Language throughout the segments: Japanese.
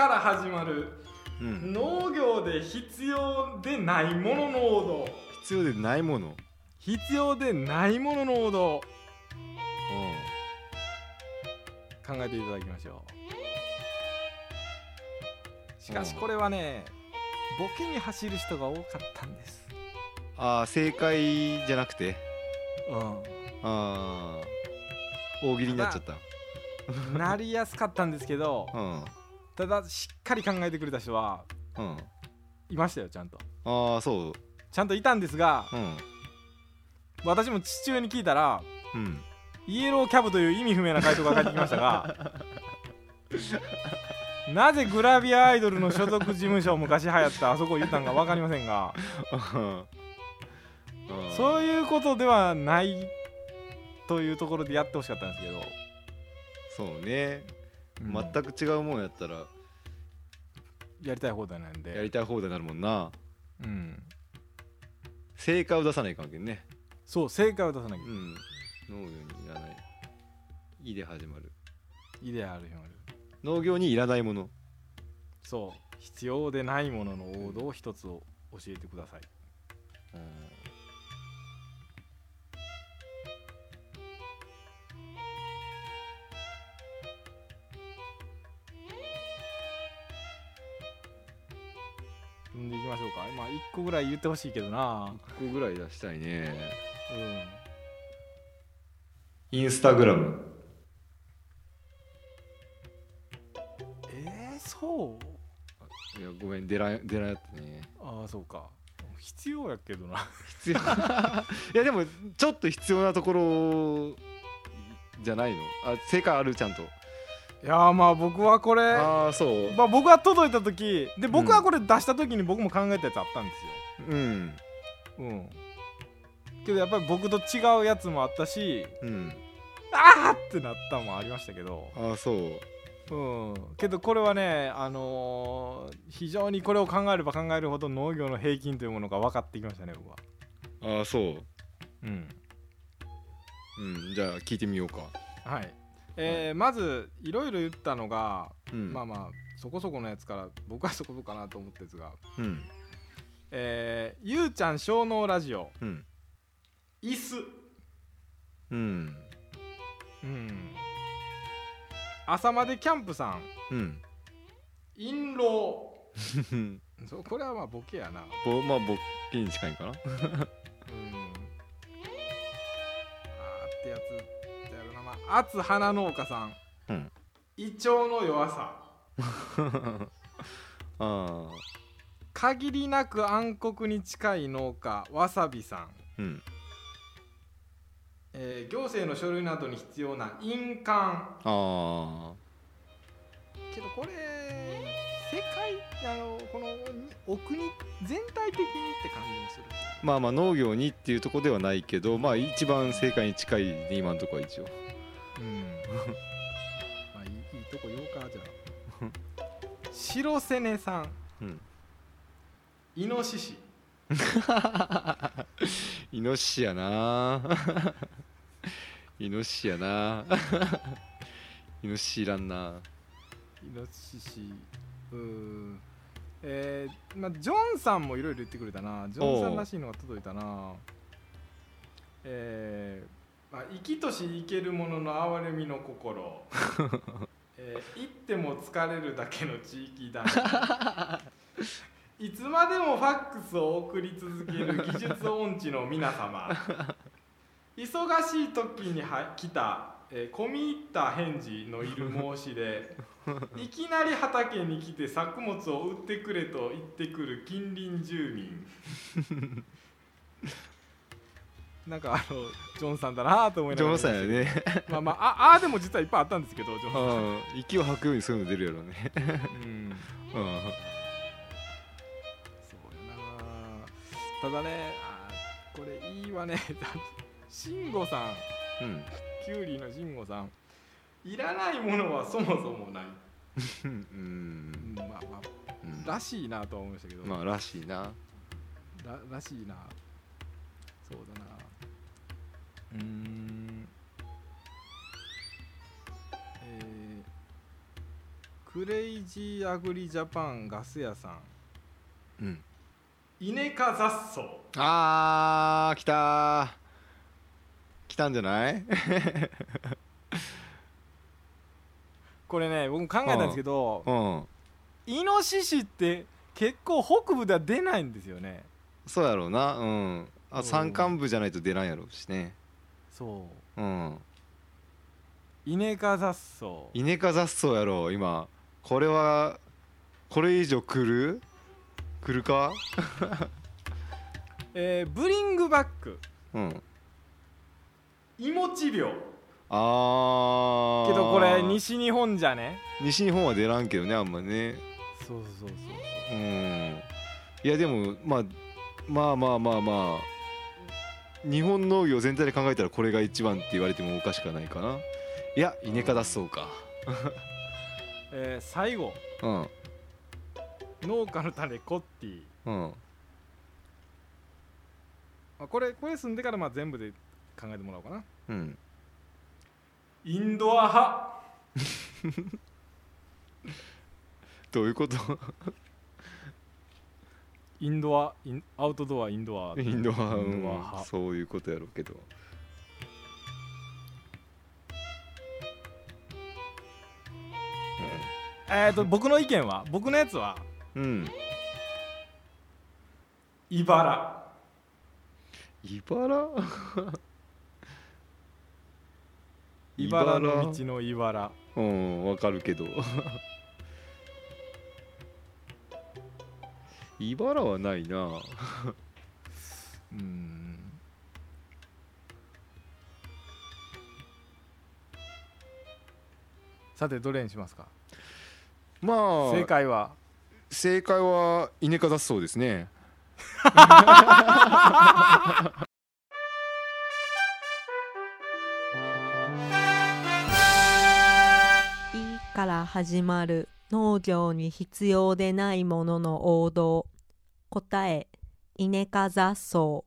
から始まるうん。農業で必要でないものの王道。必要でないもの。うん必要でないものの王道。考えていただきましょう。しかしこれはねボケに走る人が多かったんです。ああ正解じゃなくて？うああ大喜利になっちゃった。んなりやすかったんですけどうんただしっかり考えてくれた人はうん。いましたよちゃんと。ああそう。ちゃんといたんですがうん。私も父親に聞いたらうん。イエローキャブという意味不明な回答が返ってきましたがなぜグラビアアイドルの所属事務所昔流行ったあそこを言ったんか分かりませんがそういうことではないというところでやってほしかったんですけど、そうね。うん全く違うもんやったら。やりたい放題なんやでりたい放題になるもんな。うん、正解を出さないかんけんね。そう正解を出さなきゃ。うん。農業にいらない「い」で始まる。イデアルヒマル農業にいらないもの。そう。必要でないものの王道を一つを教えてください。んうか。まあ1個ぐらい言ってほしいけどな。1個ぐらい出したいね。うん。インスタグラム。えー、そう？いやごめん。出ら出らやったね。ああそうか。必要やけどな。必要？いやでもちょっと必要なところじゃないの？あ正解ある？ちゃんといやーまあ僕はこれああそう。まあ、僕が届いた時で僕はこれ出した時に僕も考えたやつあったんですうん。ようん。けどやっぱり僕と違うやつもあったしうん。あーってなったのもありましたけど。ああそう。うん。けどこれはねあのー非常にこれを考えれば考えるほど農業の平均というものが分かってきましたね僕は。ああそう。うん。うん。じゃあ聞いてみようか。はいえーまずいろいろ言ったのが、うん。まあまあそこそこのやつから僕はそこそこかなと思ったやつがうん。えー、ゆうちゃん小脳ラジオ。うん。椅子。うん。うん。朝までキャンプさん。うん。印籠。そうこれはまあボケやな。ぼまあボッケに近いんかな厚花農家さん。うん。胃腸の弱さ。あ あ限りなく暗黒に近い農家わさびさん、うん。えー行政の書類などに必要な印鑑。ああけどこれ世界あのこのお国全体的にって感じもする。まあまあ農業にっていうところではないけどまあ一番正解に近いね今のところは一応うん。まあいいいいとこ言おうかじゃあ。白瀬根さん。うん。イノシシ。イノシシやな。イノシシやな。イノシシいらんな。イノシシ。うーん。えーまあ、ジョンさんもいろいろ言ってくれたな。ジョンさんらしいのが届いたな。えーまあ、生きとし生ける者の憐れみの心、えー、行っても疲れるだけの地域団 いつまでもファックスを送り続ける技術音痴の皆様。忙しい時には来た、えー込み入った返事のいる申し出 いきなり畑に来て作物を売ってくれと言ってくる近隣住民なんかあのジョンさんだなと思いながらジョンさんやね。まあまあああーでも実はいっぱいあったんですけどジョンさん。うん息を吐くようにそういうの出るやろね。うん。うん。そうやなただねあーこれいいわね。慎吾さん。うん。キュウリの慎吾さん。いらないものはそもそもない、うん。うんまあまあうん。らしいなとは思いましたけど、まあらしいな。ららしいな。そうだなうーん。えー、クレイジーアグリジャパンガス屋さん。うん。イネ科雑草。あー来たー。来たんじゃない？これね僕も考えたんですけどうん。イノシシって結構北部では出ないんですよね。そうやろうな。うん。うん。あ山間部じゃないと出ないやろうしねそう。うん。イネ科雑草。イネ科雑草やろ今。これはこれ以上来る？来るか？えーブリングバック。うん。いもち病。あー。けどこれ西日本じゃね？西日本は出らんけどねあんまね。そうそうそう。うん。いやでも、まあ、まあまあまあまあ日本農業全体で考えたらこれが一番って言われてもおかしくはないかな。いやイネ科雑草か。えー最後。うん。農家の種コッティ。うん。あこれこれ住んでからまあ全部で考えてもらおうかな。うん。インドア派。どういうこと？インドアインアウトドアインドア。インドアインドアうん。派そういうことやろうけど。えっ、と僕の意見は僕のやつはうん。茨茨茨の道の茨うんわかるけど茨はないな。うん。さてどれにしますか？まあ正解は？正解はイネ科雑草ですね「い」から始まる農業に必要でないものの王道。答えイネ科雑草。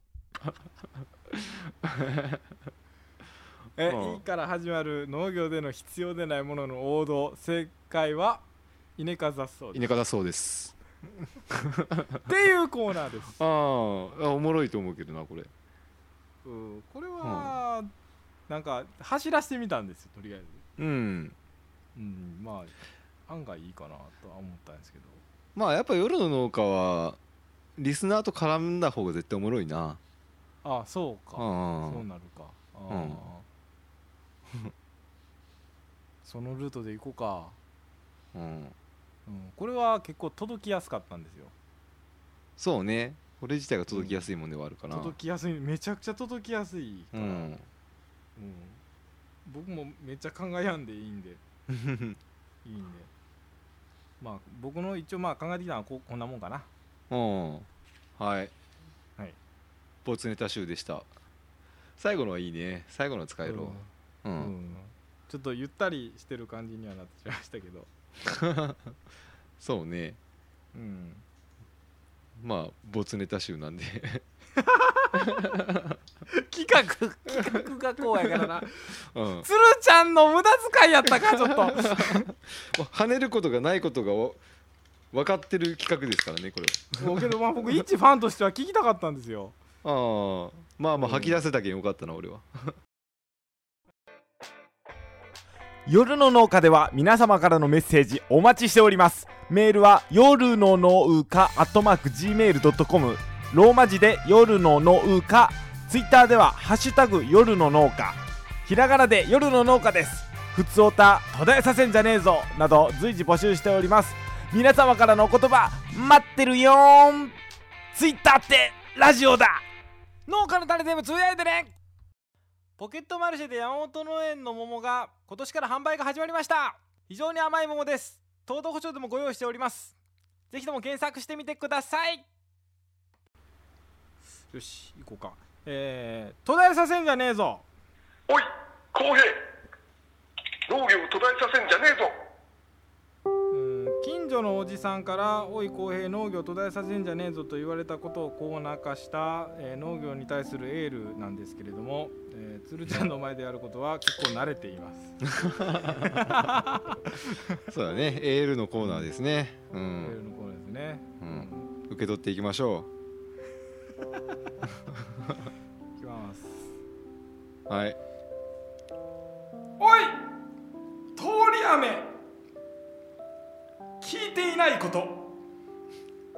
え、う。んいから始まる農業での必要でないものの王道。正解はイネ科雑草です。イネ科雑草です。っていうコーナーです、あーあおもろいと思うけどなこれ。うん、これは、なんか走らせてみたんですよとりあえず。うん。うんまあ案外いいかなとは思ったんですけど。まあやっぱ夜の農家はリスナーと絡んだ方が絶対おもろいな。ああそうか。あそうなるか。ああ、うん。そのルートで行こうか、うん。うん、これは結構届きやすかったんですよ。そうね。これ自体が届きやすいもんではあるかな。届きやすい。めちゃくちゃ届きやすいから、うん。うん。僕もめっちゃ考えやんでいいんで。いいんでまあ僕の一応まあ考えてきたのはここんなもんかな。うん。はい。はい。ボツネタ集でした。最後のはいいね。最後の使えろ。う、うん。ん。ちょっとゆったりしてる感じにはなってしまいましたけど。そうね。うん。まあボツネタ集なんで 企画企画がこうやからな。うん。鶴ちゃんの無駄遣いやったかちょっと。跳ねることがないことがお分かってる企画ですからねこれもうけどまあ僕一ファンとしては聞きたかったんですよ。はああまあまあうん吐き出せたけんよかったな俺は。夜の農家では皆様からのメッセージお待ちしております。メールは夜の農家アローマ字で夜の農家。ツイッターではハッシュタグ夜の農家。ひらがなで夜の農家です。ふつおた途絶えさせんじゃねえぞなど随時募集しております。皆様からのお言葉待ってるよーん。ツイッターってラジオだ。農家の種全部つぶやいてね。ポケットマルシェで山本農園の桃が今年から販売が始まりました。非常に甘い桃です。糖度保証でもご用意しております。ぜひとも検索してみてください。よし行こうか。えー、途絶えさせんじゃねえぞ。おい公平。農業途絶えさせんじゃねえぞ。うん近所のおじさんから「おい公平農業途絶えさせんじゃねえぞ」と言われたことをコーナー化した、えー農業に対するエールなんですけれども、えー、鶴ちゃんの前でやることは結構慣れています。そうだね。エールのコーナーですね。うエーん、ルのコーナーですね。うん、受け取っていきましょいきます。うはい。おい通り雨。聞いていないこと。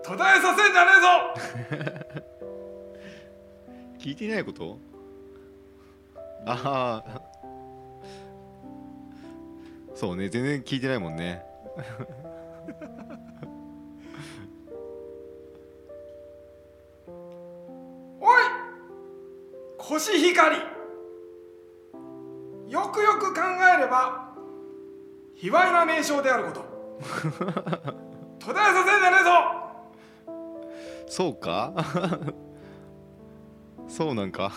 途絶えさせんじゃねえぞ。聞いていないこと？ああそうね全然聞いてないもんねコシヒカリよくよく考えれば卑猥な名称であること。途絶えさせんじゃねえぞ。そうか？そうなんか？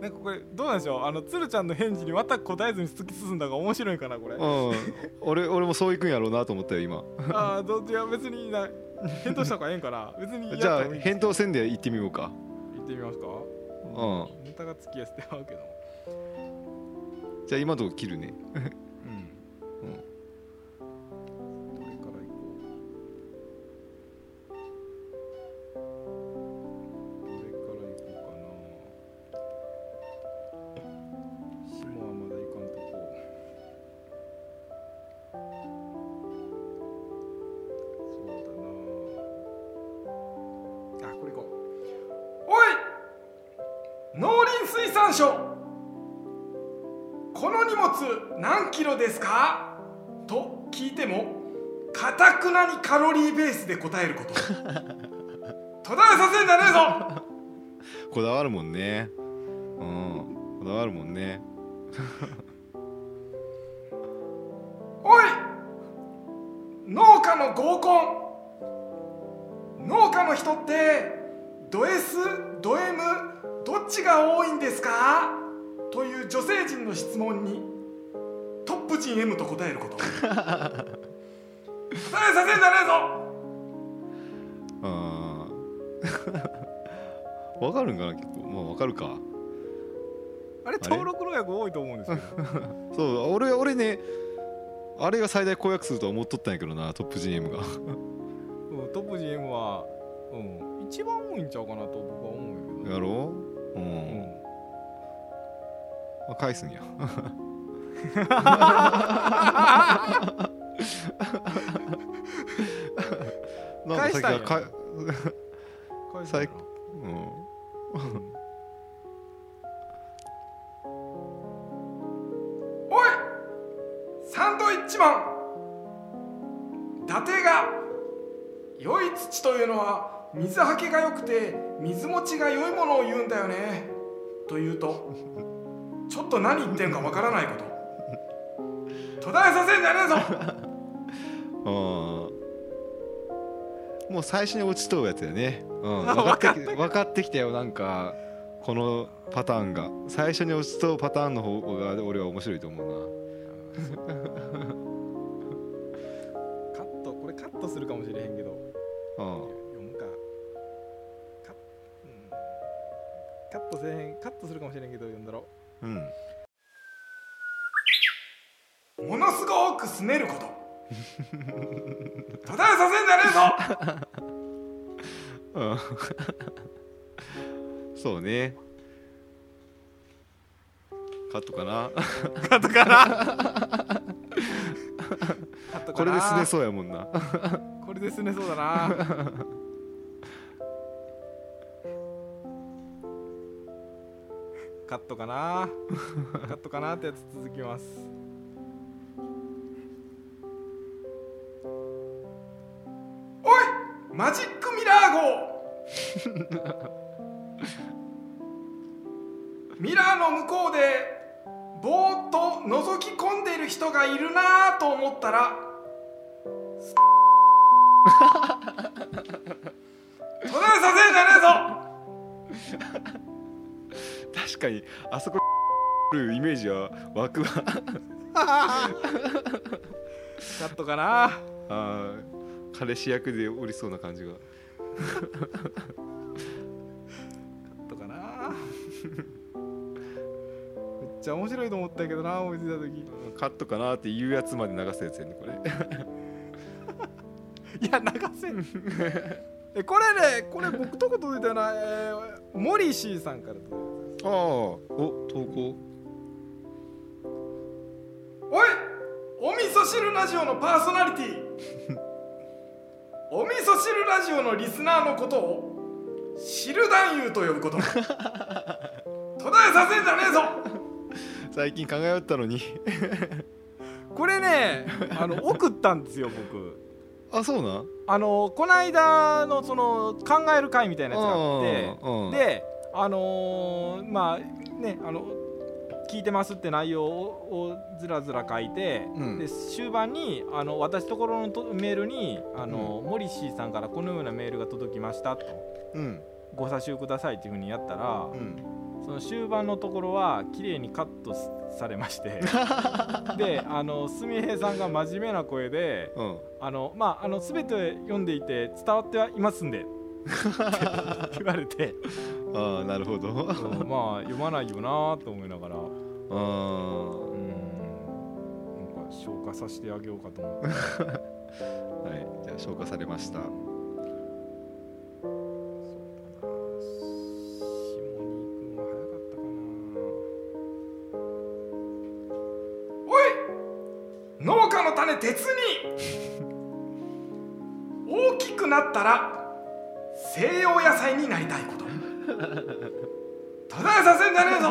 なんかこれどうなんでしょう？あの鶴ちゃんの返事にまた答えずに突き進んだが面白いかなこれ。うん。俺俺もそういくんやろうなと思ったよ今。ああどいや別にな 返答した方がええんかな？別にじゃあ返答せんで行ってみようか。言ってみますか？うん。ネタがつきやすってまうけどじゃあ今のとこ切るね。うん。どれ産省この荷物何キロですか？と聞いてもかたくなにカロリーベースで答えること。途絶えさせんじゃねえぞ。こだわるもんね。うん。こだわるもんね。おい！農家の合コン。農家の人ってド S ド M どっちが多いんですか？という女性陣の質問にトップ陣 M と答えること。途絶えさせんじゃねえぞ！あー。わかるんかな？結構。まあわかるか。あれ登録の役多いと思うんですけど。そう俺俺ねあれが最大公約数とは思っとったんやけどなトップ GM が。うん、トップ GM は、うん、一番多いんちゃうかなと僕は思うんやけど。やろう？うん、うんあ返すんや。なんかさっきか返最なうん。おいサンドイッチマン。伊達が良い土というのは水はけが良くて水持ちが良いものを言うんだよね。と言うとちょっと何言ってんかわからないこと。途絶えさせんじゃねえぞ。もう最初に落ちとうやつやね、うん、あ分かってき分かってきたよなんかこのパターンが。最初に落ちとうパターンの方が俺は面白いと思うカットこれカットするかもしれへんけど。なうんカットせえへんカットするかもしれんけど読んだろ。うん。ものすごくすねること。途絶えさせんじゃねえぞうん。そうね。カットかな？カットかな？カットかな？これですねそうやもんな。これですねそうだなカットかな。カットかなってやつ続きます。おいマジックミラー号。ミラーの向こうでぼーっと覗き込んでいる人がいるなぁと思ったら途 かにあそこ るイメージは湧くわ。ットかな。ああ彼氏役でおりそうな感じが。とかな。めっちゃ面白いと思ったけどな思いついた時。カットかなって言うやつまで流すやつやねこれ。いや流せん。えこれねこれ僕とこ届いたよな、えー、モリシーさんから届いたああ。お投稿。おいお味噌汁ラジオのパーソナリティ。お味噌汁ラジオのリスナーのことを汁男優と呼ぶこと。途絶えさせんじゃねえぞ。最近考えよったのに。これねあの送ったんですよ僕。あそうなん？あのこの間のその考える会みたいなやつがあって。であのーまあねあの聞いてますって内容をずらずら書いて、うん。で終盤にあの私ところのとメールにあの、モリシーさんからこのようなメールが届きましたと。うん。ご査集くださいっていうふうにやったら、うん。その終盤のところは綺麗にカットされまして。であのすみへいさんが真面目な声でうん。あのまああの全て読んでいて伝わってはいますんで。って言われて、ああなるほど。うんまあ読まないよなと思いながら。うあん。なんか消化させてあげようかと思って。あ はいじゃあ消化されました。農家の種鉄に！大きくなったら西洋野菜になりたいこと途絶えさせんじゃねえぞ。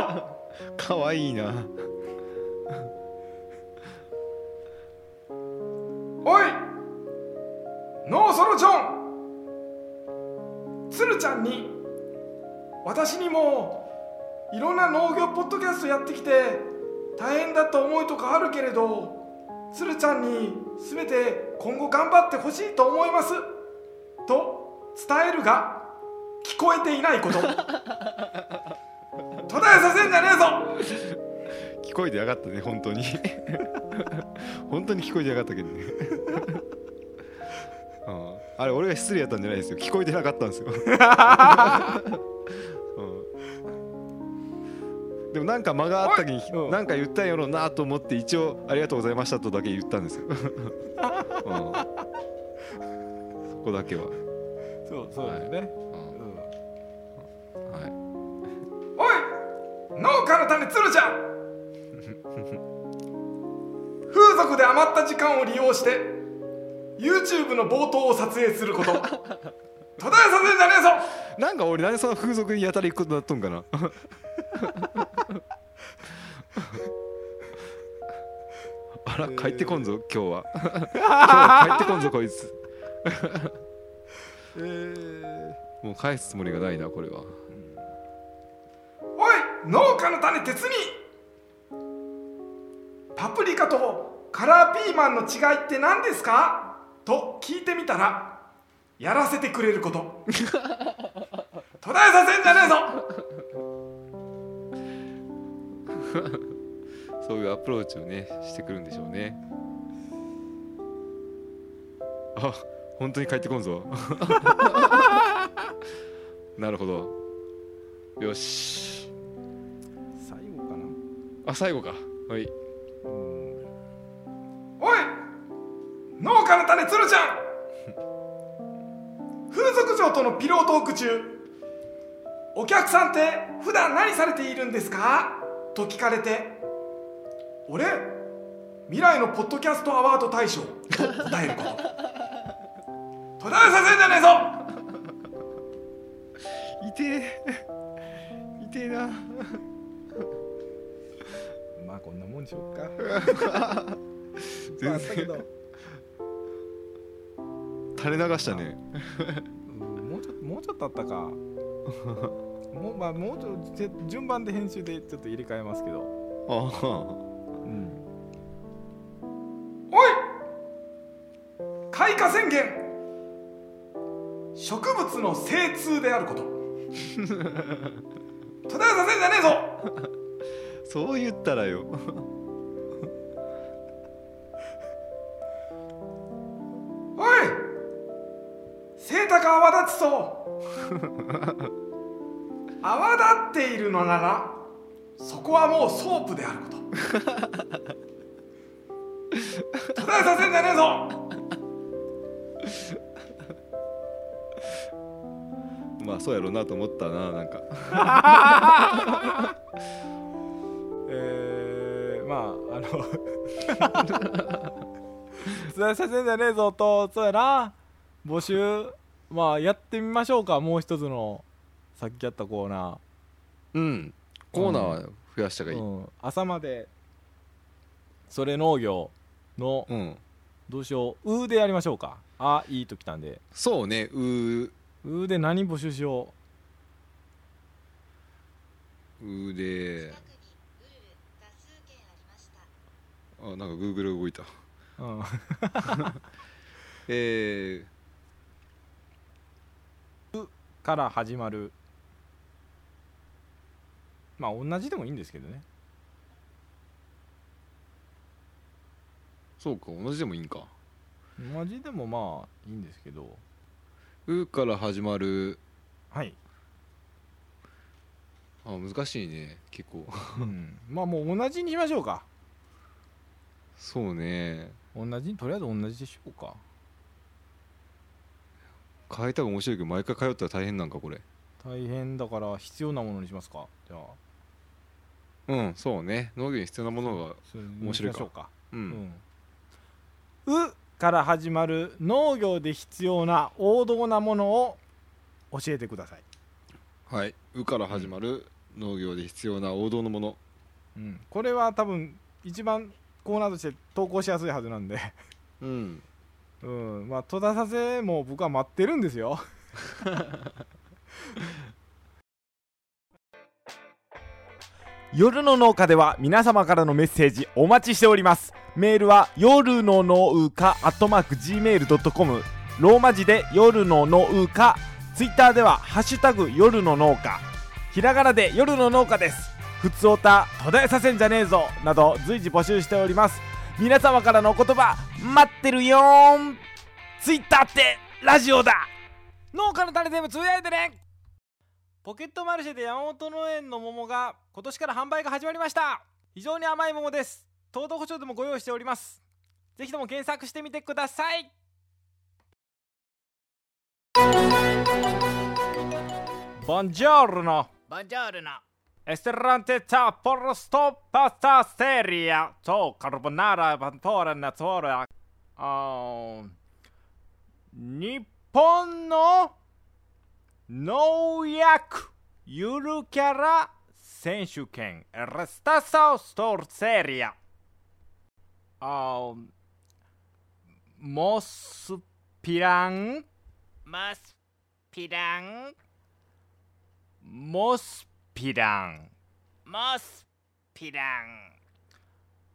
かわいいな。おい。ノーソロジョン。鶴ちゃんに。私にも。いろんな農業ポッドキャストやってきて。大変だった思いとかあるけれど。鶴ちゃんに。全て。今後頑張ってほしいと思います。と。伝えるが。聞こえていないこと途絶えさせんじゃねえぞ！聞こえてやがったね本当に。本当に聞こえてやがったけどね。うん。あれ俺が失礼やったんじゃないですよ。聞こえてなかったんですよ、うん、でもなんか間があった時におい！うん。なんか言ったんやろうなと思って一応「ありがとうございました」とだけ言ったんですよ、うん、そこだけは、そうそうだよね、うん農家の種鶴ちゃん。風俗で余った時間を利用して YouTube の冒頭を撮影すること。途絶えさせんじゃねえぞ。なんか俺なんでその風俗にやたら行くことになっとんかな。あら帰ってこんぞ今日は。今日は帰ってこんぞこいつ。えー、もう返すつもりがないなこれは農家の種鉄に。パプリカとカラーピーマンの違いって何ですか？と聞いてみたらやらせてくれること。途絶えさせんじゃねえぞ。そういうアプローチをねしてくるんでしょうね。あ本当に帰ってこんぞ。なるほど。よしあ最後か。はい。おい農家の種鶴ちゃん。風俗嬢とのピロートーク中お客さんって普段何されているんですか？と聞かれて俺未来のポッドキャストアワード大賞と答えること 途絶えさせんじゃねえぞ。いてえ。いてえなまあこんなもんでしょうか。全然。垂れ流したね。もうちょっともうちょっとあったか。もうまあもうちょっと順番で編集でちょっと入れ替えますけど。あ。うん。おい。開花宣言。植物の精通であること。途絶えさせんじゃねえぞそう言ったらよ。おい！背高泡立つそう泡立っているのならそこはもうソープであること。途えさせんじゃねえぞ。まあそうやろうなと思ったななんか。ああの伝えさせんじゃねえぞとそうやな。募集。まあやってみましょうか。もう一つのさっきやったコーナうん。コーナー増やしたがいー、いうん、朝までそれ農業のうんどうしよう「う」でやりましょうか。あいいときたんで。そうねうー「う」で何募集しよう。で近くにウルル多数件ありましたあなんか Google 動いた。う、うん、えから始まる。まあ同じでもいいんですけどね。ー、そうか同じでもいいんか。同じでもまあいいんですけど「う」から始まる。はい、あ難しいね結構。うん、まあもう同じにしましょうかそうね。同じとりあえず同じでしょうか。変えたが面白いけど毎回通ったら大変なんかこれ。大変だから必要なものにしますか。じゃあ。うんそうね。農業に必要なものが面白いか。しましょうか。ううん。んうから始まる農業で必要な王道なものを教えてください、はい「う」から始まる農業で必要な王道のもの。うん、これは多分一番コーナーとして投稿しやすいはずなんで。うん。うん。まあ戸田させも僕は待ってるんですよ。夜の農家では皆様からのメッセージお待ちしております。メールは夜の農家アットマーク Gmail.com ローマ字で夜の農家。ツイッターではハッシュタグ夜の農家。ひらがなで夜の農家ですふつおた途絶えさせんじゃねえぞなど随時募集しております。皆様からのお言葉待ってるよーん。ツイッターってラジオだ。農家の種全部つぶやいてね。ポケットマルシェで山本農園の桃が今年から販売が始まりました。非常に甘い桃です。糖度保証でもご用意しております。ぜひとも検索してみてください。ボンジョールのボンジョールの Estelante ta posto pasta seria to carbonara pantora natura あー日本の農薬ゆるキャラ選手権レスタサウストーセリアあーモスピランマスピランモスピラン。モスピラン。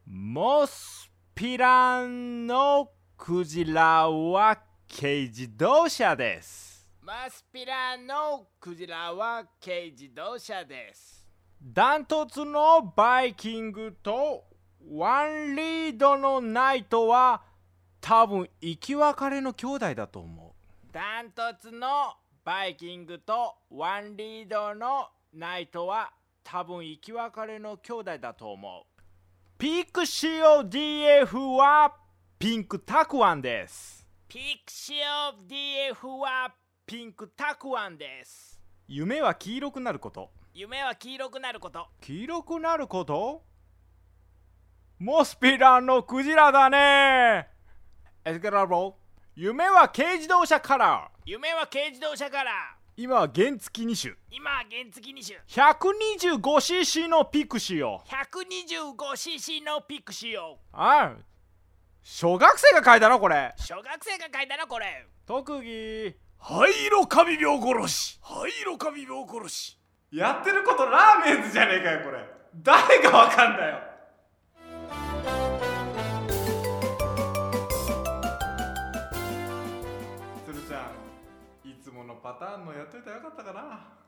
モスピランのクジラは軽自動車です。モスピランのクジラは軽自動車です。ダントツのバイキングとワンリードのナイトは多分生き別れの兄弟だと思ダントツのバイキングとワンリードのナイトは多分生き別れの兄弟だと思う。ピクシオ DF はピンクタクワンです。ピクシオ DF はピンクタクワンです。夢は黄色くなること。夢は黄色くなること。黄色くなること？モスピランのクジラだね。エスケラロ夢は軽自動車カラー。夢は軽自動車から今は原付2種。今は原付2種。125cc のピクシオ 125cc のピクシオああ。小学生が書いたのこれ。小学生が書いたのこれ。特技。灰色カビ病殺し。灰色カビ病殺し。やってることラーメンズじゃねえかよこれ。誰がわかんだよパターンのやっといたらよかったかな。